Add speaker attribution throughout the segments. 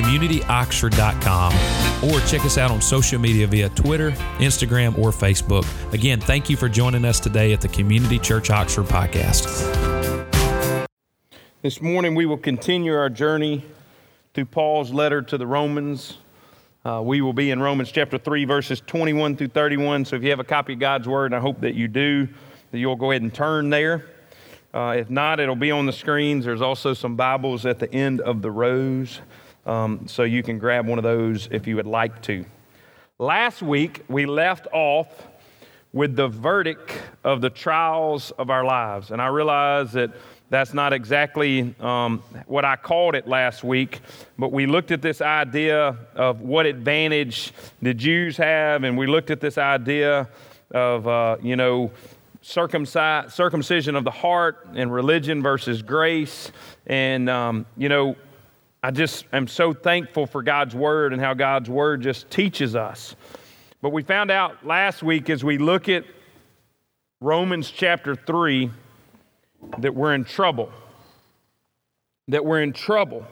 Speaker 1: www.communityoxford.com or check us out on social media via Twitter, Instagram, or Facebook. Again, thank you for joining us today at the Community Church Oxford podcast.
Speaker 2: This morning we will continue our journey through Paul's letter to the Romans. Uh, we will be in Romans chapter 3, verses 21 through 31. So if you have a copy of God's Word, and I hope that you do, that you'll go ahead and turn there. Uh, if not, it'll be on the screens. There's also some Bibles at the end of the rows. Um, so you can grab one of those if you would like to. Last week, we left off with the verdict of the trials of our lives. And I realize that that's not exactly um, what I called it last week, but we looked at this idea of what advantage the Jews have, and we looked at this idea of, uh, you know, circumcision of the heart and religion versus grace. And, um, you know, I just am so thankful for God's Word and how God's Word just teaches us. But we found out last week as we look at Romans chapter 3 that we're in trouble. That we're in trouble.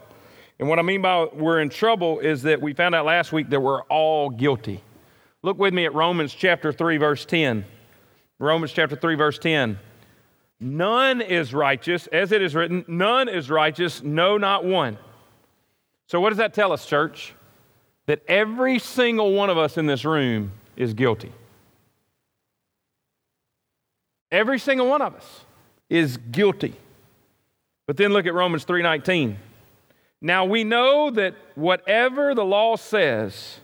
Speaker 2: And what I mean by we're in trouble is that we found out last week that we're all guilty. Look with me at Romans chapter 3, verse 10. Romans chapter 3, verse 10. None is righteous, as it is written, none is righteous, no, not one. So, what does that tell us, church? That every single one of us in this room is guilty. Every single one of us is guilty. But then look at Romans 3:19. Now we know that whatever the law says,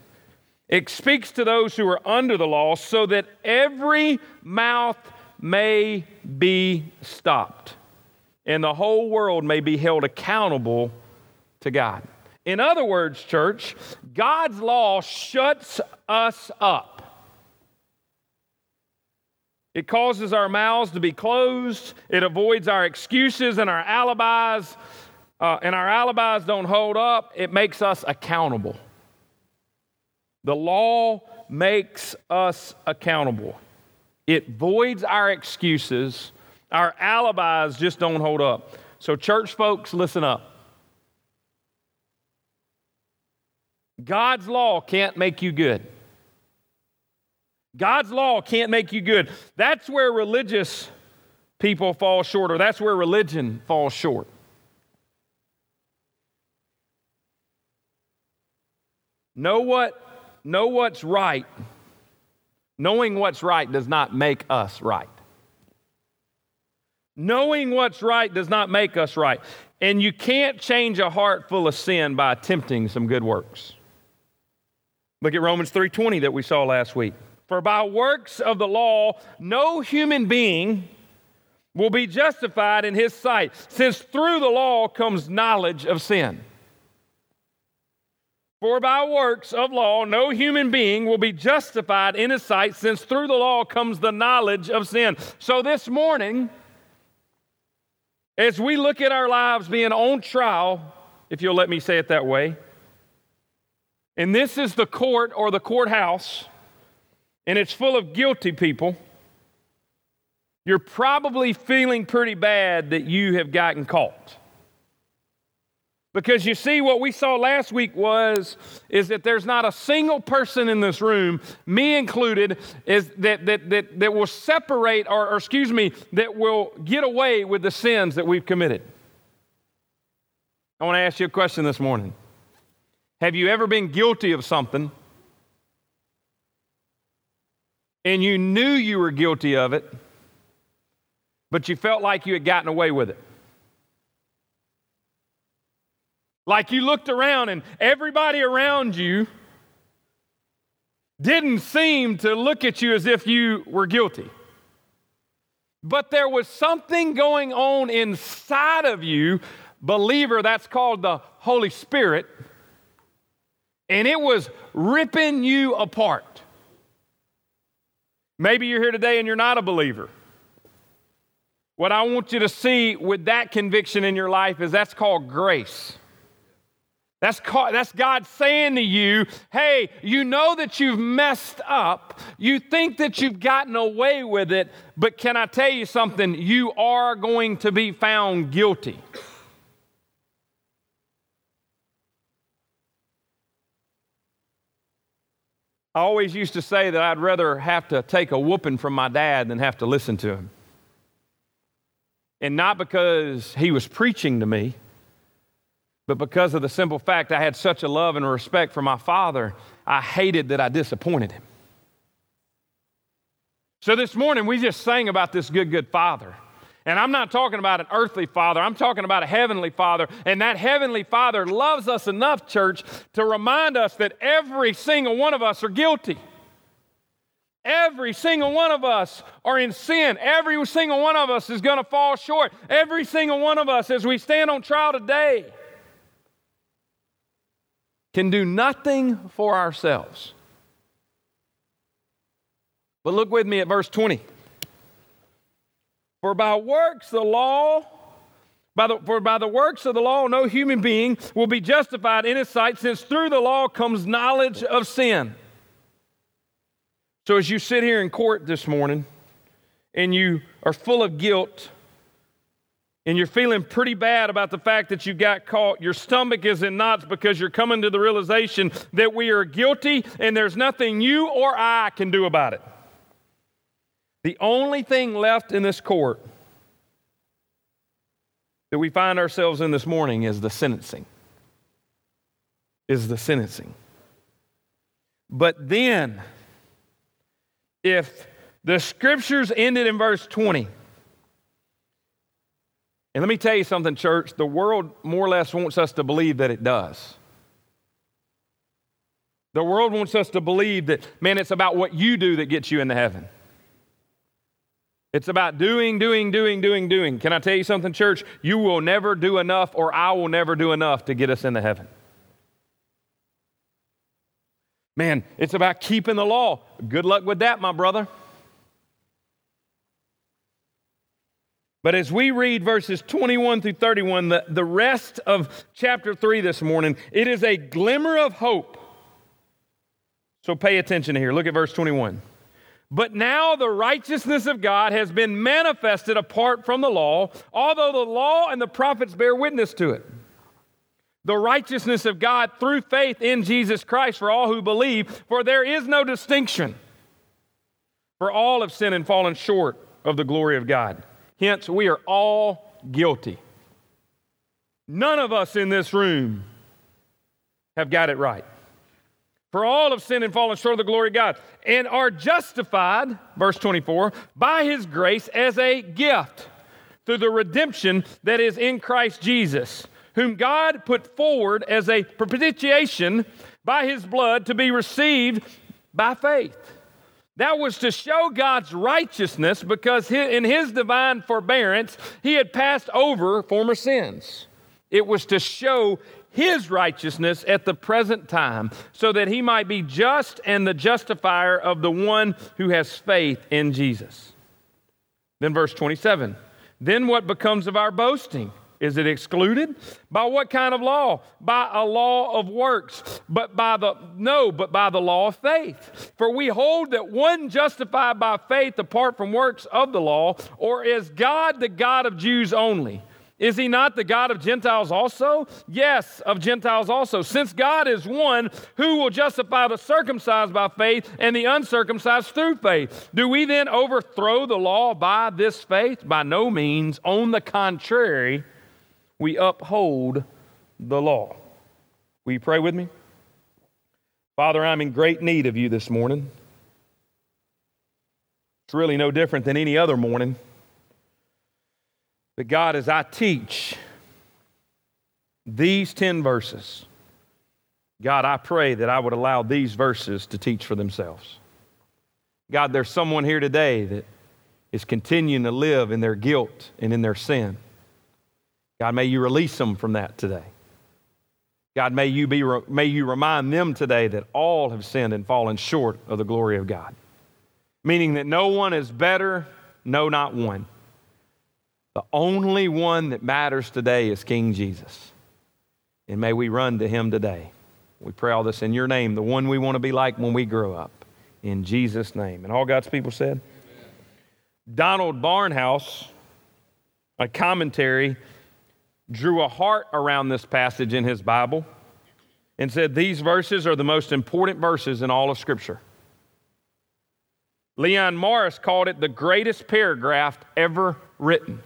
Speaker 2: it speaks to those who are under the law so that every mouth may be stopped and the whole world may be held accountable to God. In other words, church, God's law shuts us up. It causes our mouths to be closed. It avoids our excuses and our alibis. Uh, and our alibis don't hold up. It makes us accountable. The law makes us accountable. It voids our excuses. Our alibis just don't hold up. So, church folks, listen up. God's law can't make you good. God's law can't make you good. That's where religious people fall short, or that's where religion falls short. Know what know what's right. Knowing what's right does not make us right. Knowing what's right does not make us right. And you can't change a heart full of sin by attempting some good works. Look at Romans 3:20 that we saw last week. For by works of the law no human being will be justified in his sight, since through the law comes knowledge of sin. For by works of law no human being will be justified in his sight, since through the law comes the knowledge of sin. So this morning, as we look at our lives being on trial, if you'll let me say it that way, and this is the court or the courthouse, and it's full of guilty people. You're probably feeling pretty bad that you have gotten caught. Because you see, what we saw last week was is that there's not a single person in this room, me included, is that that that, that will separate or, or excuse me, that will get away with the sins that we've committed. I want to ask you a question this morning. Have you ever been guilty of something and you knew you were guilty of it, but you felt like you had gotten away with it? Like you looked around and everybody around you didn't seem to look at you as if you were guilty. But there was something going on inside of you, believer, that's called the Holy Spirit and it was ripping you apart. Maybe you're here today and you're not a believer. What I want you to see with that conviction in your life is that's called grace. That's, called, that's God saying to you, hey, you know that you've messed up. You think that you've gotten away with it, but can I tell you something? You are going to be found guilty. I always used to say that I'd rather have to take a whooping from my dad than have to listen to him. And not because he was preaching to me, but because of the simple fact I had such a love and respect for my father, I hated that I disappointed him. So this morning we just sang about this good, good father. And I'm not talking about an earthly father, I'm talking about a heavenly father. And that heavenly father loves us enough, church, to remind us that every single one of us are guilty. Every single one of us are in sin. Every single one of us is going to fall short. Every single one of us, as we stand on trial today, can do nothing for ourselves. But look with me at verse 20. For by works the law, by the, for by the works of the law, no human being will be justified in his sight, since through the law comes knowledge of sin. So, as you sit here in court this morning and you are full of guilt and you're feeling pretty bad about the fact that you got caught, your stomach is in knots because you're coming to the realization that we are guilty and there's nothing you or I can do about it. The only thing left in this court that we find ourselves in this morning is the sentencing. Is the sentencing. But then, if the scriptures ended in verse 20, and let me tell you something, church, the world more or less wants us to believe that it does. The world wants us to believe that, man, it's about what you do that gets you into heaven. It's about doing, doing, doing, doing, doing. Can I tell you something, church? You will never do enough, or I will never do enough to get us into heaven. Man, it's about keeping the law. Good luck with that, my brother. But as we read verses 21 through 31, the, the rest of chapter 3 this morning, it is a glimmer of hope. So pay attention here. Look at verse 21. But now the righteousness of God has been manifested apart from the law, although the law and the prophets bear witness to it the righteousness of God through faith in Jesus Christ for all who believe, for there is no distinction. For all have sinned and fallen short of the glory of God. Hence, we are all guilty. None of us in this room have got it right. For all have sinned and fallen short of the glory of God, and are justified, verse 24, by his grace as a gift through the redemption that is in Christ Jesus whom God put forward as a propitiation by his blood to be received by faith. That was to show God's righteousness because in his divine forbearance, he had passed over former sins. It was to show his righteousness at the present time so that he might be just and the justifier of the one who has faith in Jesus. Then, verse 27 Then what becomes of our boasting? Is it excluded? By what kind of law? By a law of works. But by the, no, but by the law of faith. For we hold that one justified by faith apart from works of the law, or is God the God of Jews only? Is he not the God of Gentiles also? Yes, of Gentiles also. Since God is one, who will justify the circumcised by faith and the uncircumcised through faith? Do we then overthrow the law by this faith? By no means. On the contrary, we uphold the law. Will you pray with me? Father, I'm in great need of you this morning. It's really no different than any other morning. But God, as I teach these 10 verses, God, I pray that I would allow these verses to teach for themselves. God, there's someone here today that is continuing to live in their guilt and in their sin. God, may you release them from that today. God, may you, be, may you remind them today that all have sinned and fallen short of the glory of God. meaning that no one is better, no, not one. The only one that matters today is King Jesus. And may we run to him today. We pray all this in your name, the one we want to be like when we grow up. In Jesus' name. And all God's people said? Amen. Donald Barnhouse, a commentary, drew a heart around this passage in his Bible and said these verses are the most important verses in all of Scripture. Leon Morris called it the greatest paragraph ever written.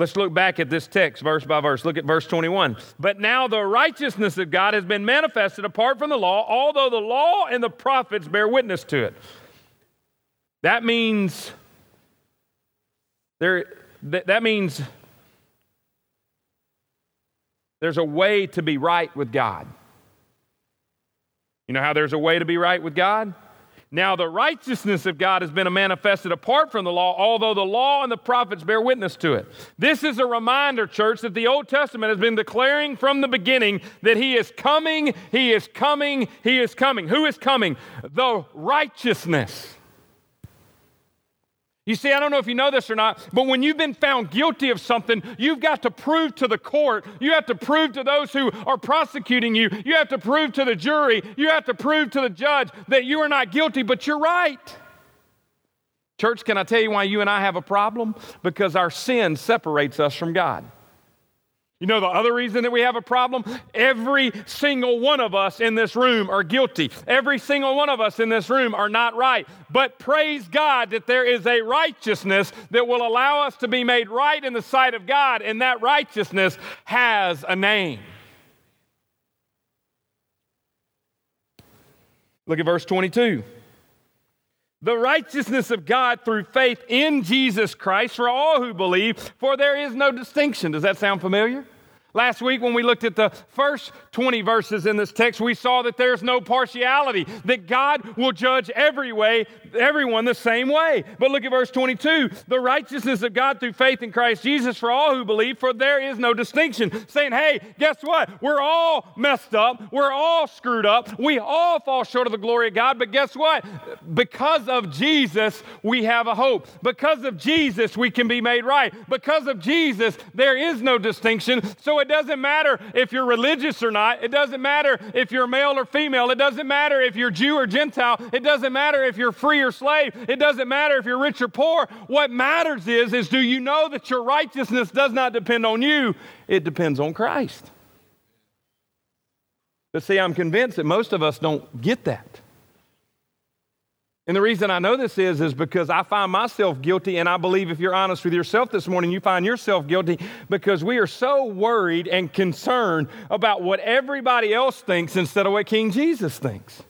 Speaker 2: Let's look back at this text verse by verse. Look at verse 21. But now the righteousness of God has been manifested apart from the law, although the law and the prophets bear witness to it. That means there that means there's a way to be right with God. You know how there's a way to be right with God? Now, the righteousness of God has been manifested apart from the law, although the law and the prophets bear witness to it. This is a reminder, church, that the Old Testament has been declaring from the beginning that He is coming, He is coming, He is coming. Who is coming? The righteousness. You see, I don't know if you know this or not, but when you've been found guilty of something, you've got to prove to the court, you have to prove to those who are prosecuting you, you have to prove to the jury, you have to prove to the judge that you are not guilty, but you're right. Church, can I tell you why you and I have a problem? Because our sin separates us from God. You know the other reason that we have a problem? Every single one of us in this room are guilty. Every single one of us in this room are not right. But praise God that there is a righteousness that will allow us to be made right in the sight of God, and that righteousness has a name. Look at verse 22. The righteousness of God through faith in Jesus Christ for all who believe, for there is no distinction. Does that sound familiar? Last week, when we looked at the first 20 verses in this text, we saw that there's no partiality, that God will judge every way, everyone the same way. But look at verse 22 the righteousness of God through faith in Christ Jesus for all who believe, for there is no distinction. Saying, hey, guess what? We're all messed up, we're all screwed up, we all fall short of the glory of God, but guess what? Because of Jesus, we have a hope. Because of Jesus, we can be made right. Because of Jesus, there is no distinction. So it doesn't matter if you're religious or not. It doesn't matter if you're male or female. It doesn't matter if you're Jew or Gentile. It doesn't matter if you're free or slave. It doesn't matter if you're rich or poor. What matters is, is do you know that your righteousness does not depend on you? It depends on Christ. But see, I'm convinced that most of us don't get that. And the reason I know this is, is because I find myself guilty, and I believe if you're honest with yourself this morning, you find yourself guilty because we are so worried and concerned about what everybody else thinks instead of what King Jesus thinks.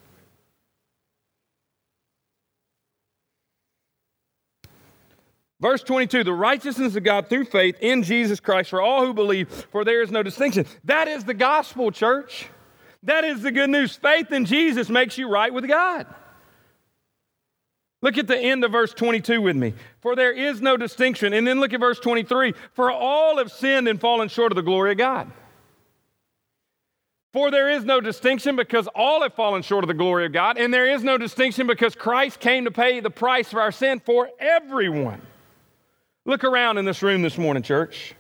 Speaker 2: Verse 22 the righteousness of God through faith in Jesus Christ for all who believe, for there is no distinction. That is the gospel, church. That is the good news. Faith in Jesus makes you right with God. Look at the end of verse 22 with me. For there is no distinction. And then look at verse 23. For all have sinned and fallen short of the glory of God. For there is no distinction because all have fallen short of the glory of God. And there is no distinction because Christ came to pay the price for our sin for everyone. Look around in this room this morning, church.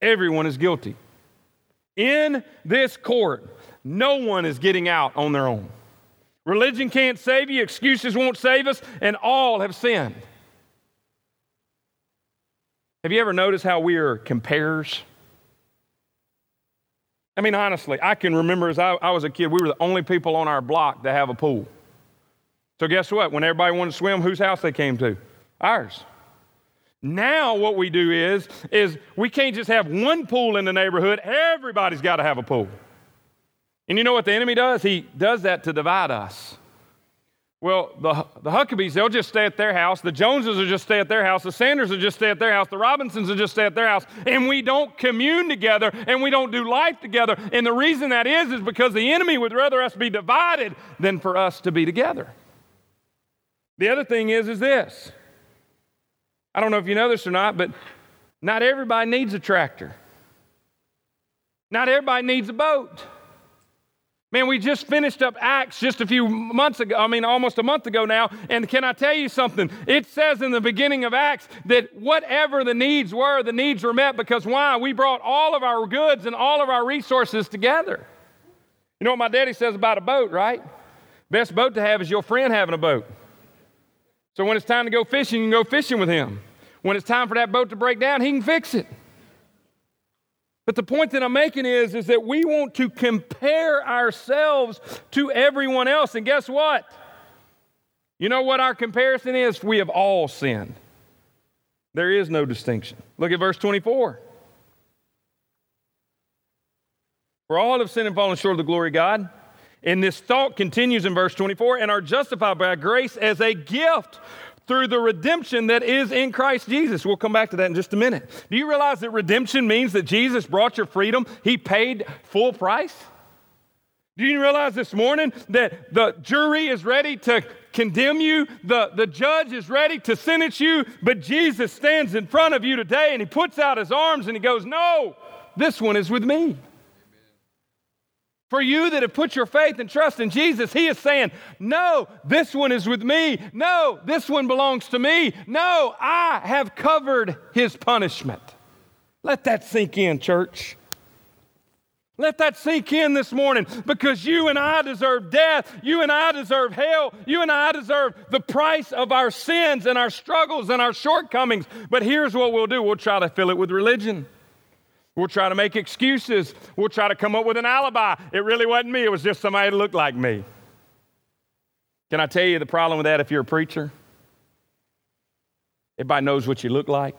Speaker 2: Everyone is guilty. In this court, no one is getting out on their own. Religion can't save you, excuses won't save us, and all have sinned. Have you ever noticed how we are comparers? I mean, honestly, I can remember as I, I, was a kid, we were the only people on our block to have a pool. So, guess what? When everybody wanted to swim, whose house they came to? Ours. Now, what we do is, is we can't just have one pool in the neighborhood, everybody's got to have a pool. And you know what the enemy does? He does that to divide us. Well, the, the Huckabees, they'll just stay at their house. The Joneses will just stay at their house. The Sanders will just stay at their house. The Robinsons will just stay at their house. And we don't commune together and we don't do life together. And the reason that is, is because the enemy would rather us be divided than for us to be together. The other thing is, is this. I don't know if you know this or not, but not everybody needs a tractor. Not everybody needs a boat. Man, we just finished up Acts just a few months ago, I mean, almost a month ago now. And can I tell you something? It says in the beginning of Acts that whatever the needs were, the needs were met because why? We brought all of our goods and all of our resources together. You know what my daddy says about a boat, right? Best boat to have is your friend having a boat. So when it's time to go fishing, you can go fishing with him. When it's time for that boat to break down, he can fix it. But the point that I'm making is, is that we want to compare ourselves to everyone else. And guess what? You know what our comparison is? We have all sinned. There is no distinction. Look at verse 24. For all have sinned and fallen short of the glory of God. And this thought continues in verse 24 and are justified by grace as a gift through the redemption that is in Christ Jesus. We'll come back to that in just a minute. Do you realize that redemption means that Jesus brought your freedom? He paid full price? Do you realize this morning that the jury is ready to condemn you? The, the judge is ready to sentence you, but Jesus stands in front of you today and he puts out his arms and he goes, No, this one is with me. For you that have put your faith and trust in Jesus, He is saying, No, this one is with me. No, this one belongs to me. No, I have covered His punishment. Let that sink in, church. Let that sink in this morning because you and I deserve death. You and I deserve hell. You and I deserve the price of our sins and our struggles and our shortcomings. But here's what we'll do we'll try to fill it with religion. We'll try to make excuses. We'll try to come up with an alibi. It really wasn't me, it was just somebody that looked like me. Can I tell you the problem with that if you're a preacher? Everybody knows what you look like,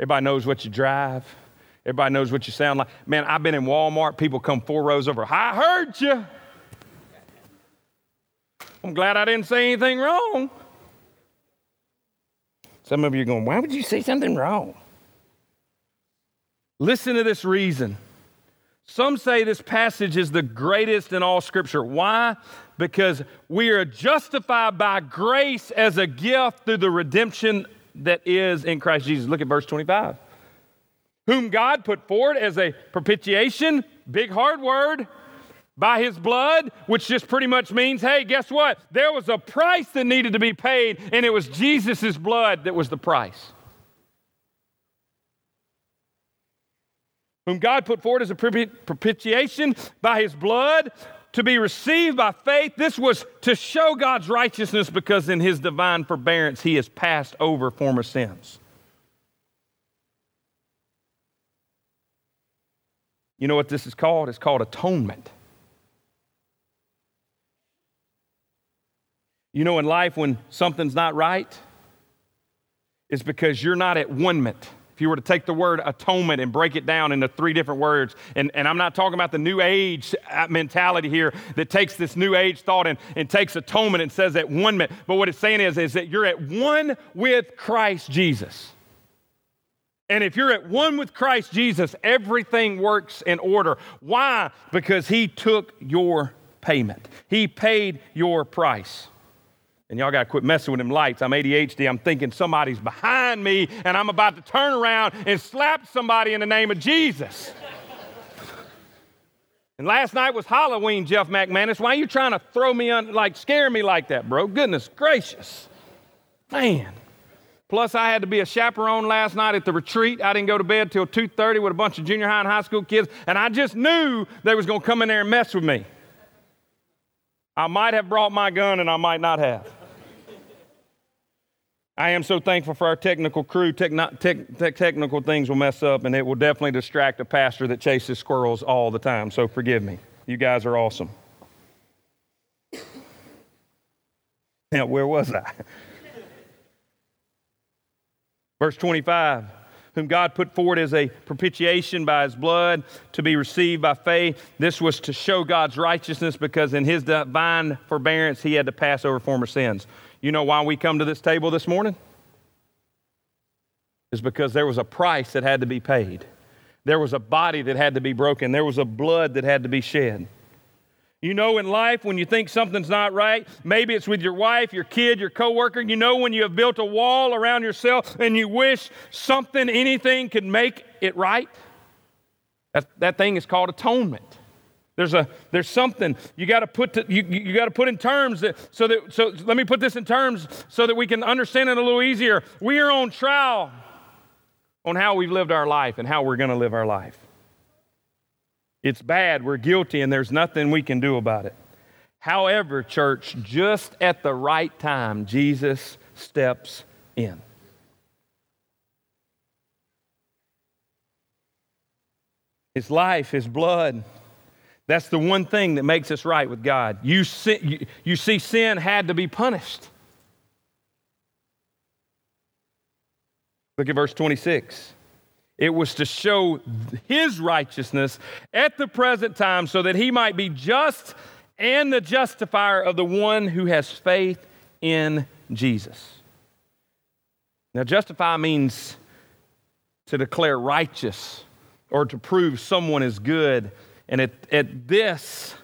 Speaker 2: everybody knows what you drive, everybody knows what you sound like. Man, I've been in Walmart, people come four rows over. I heard you. I'm glad I didn't say anything wrong. Some of you are going, why would you say something wrong? Listen to this reason. Some say this passage is the greatest in all Scripture. Why? Because we are justified by grace as a gift through the redemption that is in Christ Jesus. Look at verse 25. Whom God put forward as a propitiation, big hard word, by his blood, which just pretty much means, hey, guess what? There was a price that needed to be paid, and it was Jesus' blood that was the price. Whom God put forward as a propitiation by his blood to be received by faith. This was to show God's righteousness because in his divine forbearance he has passed over former sins. You know what this is called? It's called atonement. You know, in life, when something's not right, it's because you're not at one minute if you were to take the word atonement and break it down into three different words, and, and I'm not talking about the new age uh, mentality here that takes this new age thought and, and takes atonement and says at one minute, but what it's saying is, is that you're at one with Christ Jesus. And if you're at one with Christ Jesus, everything works in order. Why? Because He took your payment, He paid your price. And y'all got to quit messing with them lights. I'm ADHD. I'm thinking somebody's behind me and I'm about to turn around and slap somebody in the name of Jesus. and last night was Halloween, Jeff McManus. Why are you trying to throw me on, like, scare me like that, bro? Goodness gracious. Man. Plus, I had to be a chaperone last night at the retreat. I didn't go to bed till 2.30 with a bunch of junior high and high school kids, and I just knew they was going to come in there and mess with me. I might have brought my gun, and I might not have. I am so thankful for our technical crew. Techn- tech, technical things will mess up, and it will definitely distract a pastor that chases squirrels all the time. So forgive me. You guys are awesome. Now, where was I? Verse 25 whom God put forward as a propitiation by his blood to be received by faith. This was to show God's righteousness because in his divine forbearance he had to pass over former sins. You know why we come to this table this morning? Is because there was a price that had to be paid. There was a body that had to be broken. There was a blood that had to be shed. You know, in life, when you think something's not right, maybe it's with your wife, your kid, your coworker. You know, when you have built a wall around yourself and you wish something, anything could make it right. That, that thing is called atonement. There's a there's something you got to put you, you got to put in terms that, so that so let me put this in terms so that we can understand it a little easier. We are on trial on how we've lived our life and how we're going to live our life. It's bad, we're guilty and there's nothing we can do about it. However, church, just at the right time Jesus steps in. His life, his blood, that's the one thing that makes us right with God. You see, you, see, sin had to be punished. Look at verse 26. It was to show his righteousness at the present time so that he might be just and the justifier of the one who has faith in Jesus. Now, justify means to declare righteous or to prove someone is good and at, at this,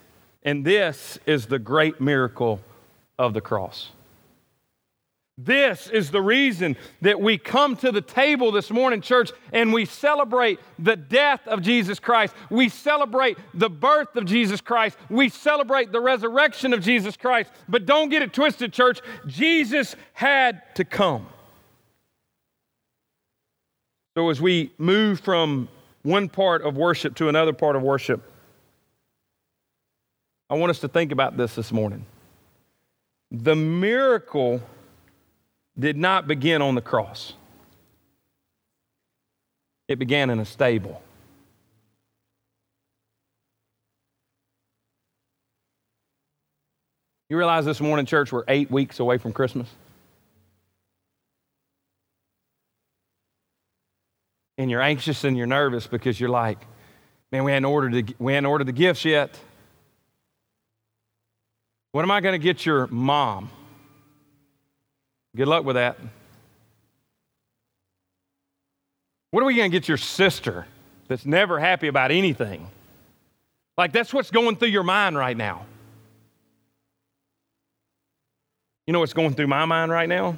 Speaker 2: and this is the great miracle of the cross. This is the reason that we come to the table this morning, church, and we celebrate the death of Jesus Christ. We celebrate the birth of Jesus Christ. We celebrate the resurrection of Jesus Christ. But don't get it twisted, church. Jesus had to come. So as we move from one part of worship to another part of worship, I want us to think about this this morning. The miracle did not begin on the cross, it began in a stable. You realize this morning, church, we're eight weeks away from Christmas? And you're anxious and you're nervous because you're like, man, we hadn't ordered the, we hadn't ordered the gifts yet. What am I going to get your mom? Good luck with that. What are we going to get your sister that's never happy about anything? Like, that's what's going through your mind right now. You know what's going through my mind right now?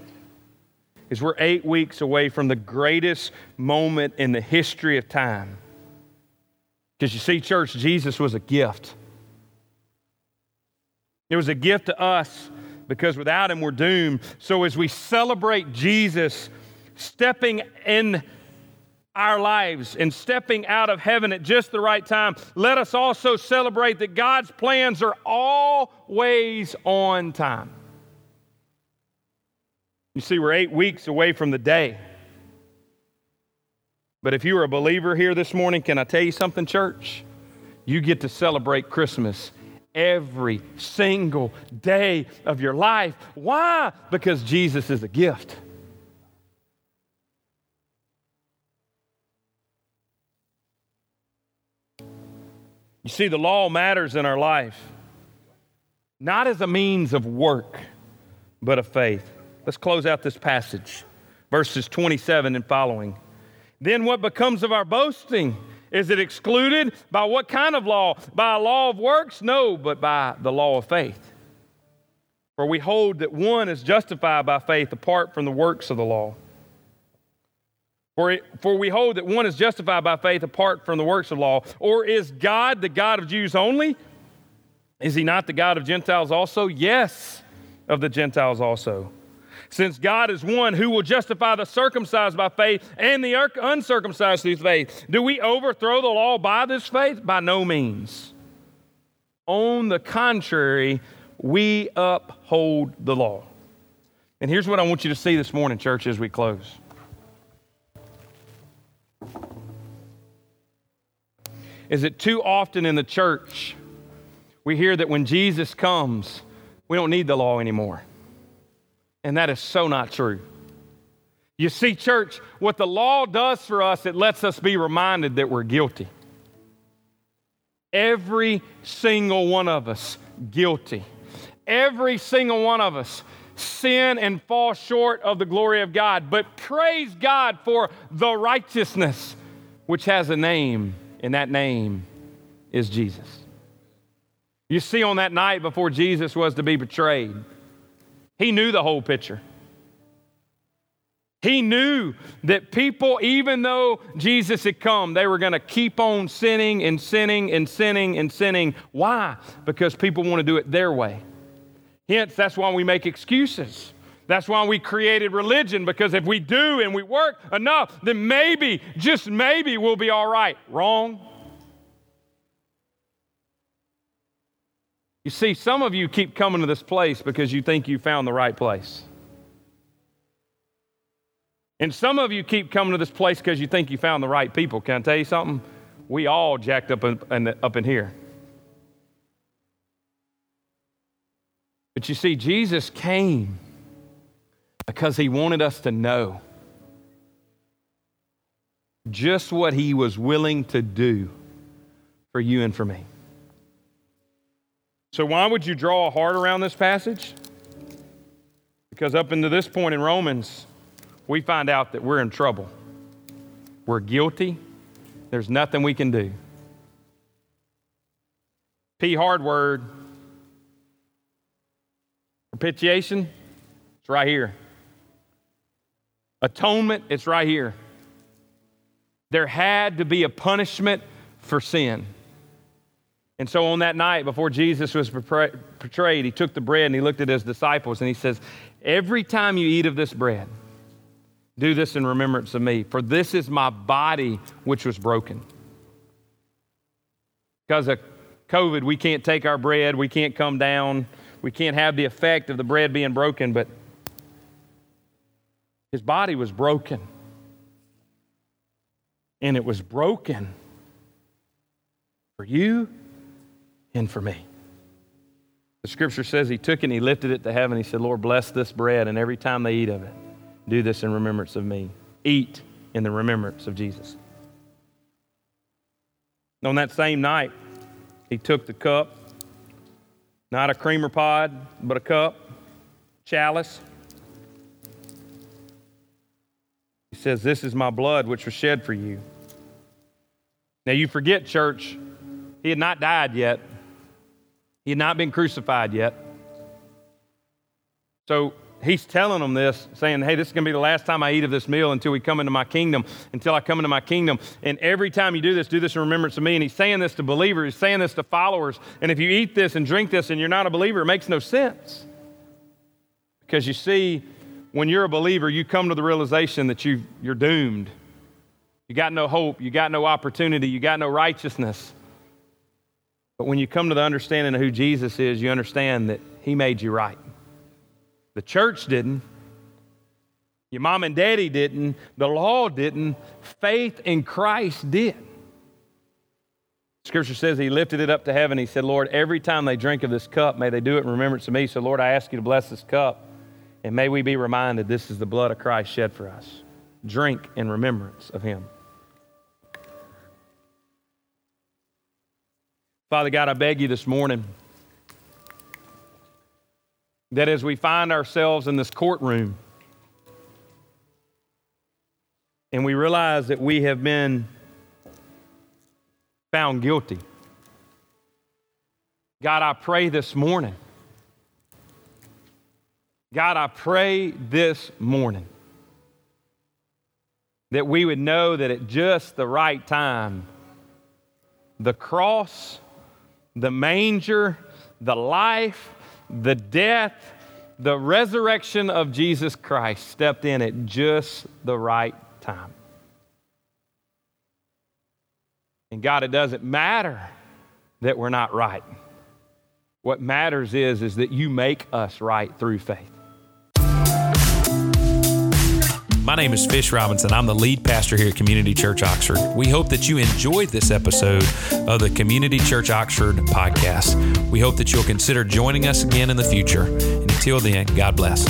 Speaker 2: Is we're eight weeks away from the greatest moment in the history of time. Because you see, church, Jesus was a gift. It was a gift to us because without him we're doomed. So as we celebrate Jesus stepping in our lives and stepping out of heaven at just the right time, let us also celebrate that God's plans are always on time. You see, we're eight weeks away from the day. But if you are a believer here this morning, can I tell you something, church? You get to celebrate Christmas every single day of your life. Why? Because Jesus is a gift. You see, the law matters in our life, not as a means of work, but of faith. Let's close out this passage, verses 27 and following. Then what becomes of our boasting? Is it excluded by what kind of law? By a law of works? No, but by the law of faith. For we hold that one is justified by faith apart from the works of the law. For, it, for we hold that one is justified by faith apart from the works of law. Or is God the God of Jews only? Is he not the God of Gentiles also? Yes, of the Gentiles also. Since God is one who will justify the circumcised by faith and the uncircumcised through faith, do we overthrow the law by this faith? By no means. On the contrary, we uphold the law. And here's what I want you to see this morning, church, as we close. Is it too often in the church we hear that when Jesus comes, we don't need the law anymore? And that is so not true. You see, church, what the law does for us, it lets us be reminded that we're guilty. Every single one of us guilty. Every single one of us sin and fall short of the glory of God. But praise God for the righteousness which has a name, and that name is Jesus. You see, on that night before Jesus was to be betrayed, he knew the whole picture. He knew that people, even though Jesus had come, they were going to keep on sinning and sinning and sinning and sinning. Why? Because people want to do it their way. Hence, that's why we make excuses. That's why we created religion, because if we do and we work enough, then maybe, just maybe, we'll be all right. Wrong. You see, some of you keep coming to this place because you think you found the right place. And some of you keep coming to this place because you think you found the right people. Can I tell you something? We all jacked up in, up in here. But you see, Jesus came because he wanted us to know just what he was willing to do for you and for me. So, why would you draw a heart around this passage? Because up into this point in Romans, we find out that we're in trouble. We're guilty. There's nothing we can do. P hard word. Propitiation, it's right here. Atonement, it's right here. There had to be a punishment for sin. And so on that night before Jesus was portrayed, he took the bread and he looked at his disciples and he says, Every time you eat of this bread, do this in remembrance of me, for this is my body which was broken. Because of COVID, we can't take our bread, we can't come down, we can't have the effect of the bread being broken, but his body was broken. And it was broken for you and for me. The scripture says he took and he lifted it to heaven. He said, Lord, bless this bread, and every time they eat of it, do this in remembrance of me. Eat in the remembrance of Jesus. On that same night, he took the cup, not a creamer pod, but a cup, chalice. He says, This is my blood which was shed for you. Now you forget, church, he had not died yet, he had not been crucified yet. So he's telling them this, saying, Hey, this is going to be the last time I eat of this meal until we come into my kingdom, until I come into my kingdom. And every time you do this, do this in remembrance of me. And he's saying this to believers, he's saying this to followers. And if you eat this and drink this and you're not a believer, it makes no sense. Because you see, when you're a believer, you come to the realization that you, you're doomed. You got no hope, you got no opportunity, you got no righteousness. But when you come to the understanding of who Jesus is, you understand that he made you right. The church didn't. Your mom and daddy didn't. The law didn't. Faith in Christ did. Scripture says he lifted it up to heaven. He said, Lord, every time they drink of this cup, may they do it in remembrance of me. So, Lord, I ask you to bless this cup. And may we be reminded this is the blood of Christ shed for us. Drink in remembrance of him. Father God, I beg you this morning that as we find ourselves in this courtroom and we realize that we have been found guilty, God, I pray this morning. God, I pray this morning that we would know that at just the right time, the cross, the manger, the life, the death, the resurrection of Jesus Christ stepped in at just the right time. And God, it doesn't matter that we're not right. What matters is, is that you make us right through faith.
Speaker 1: My name is Fish Robinson. I'm the lead pastor here at Community Church Oxford. We hope that you enjoyed this episode of the Community Church Oxford podcast. We hope that you'll consider joining us again in the future. Until then, God bless.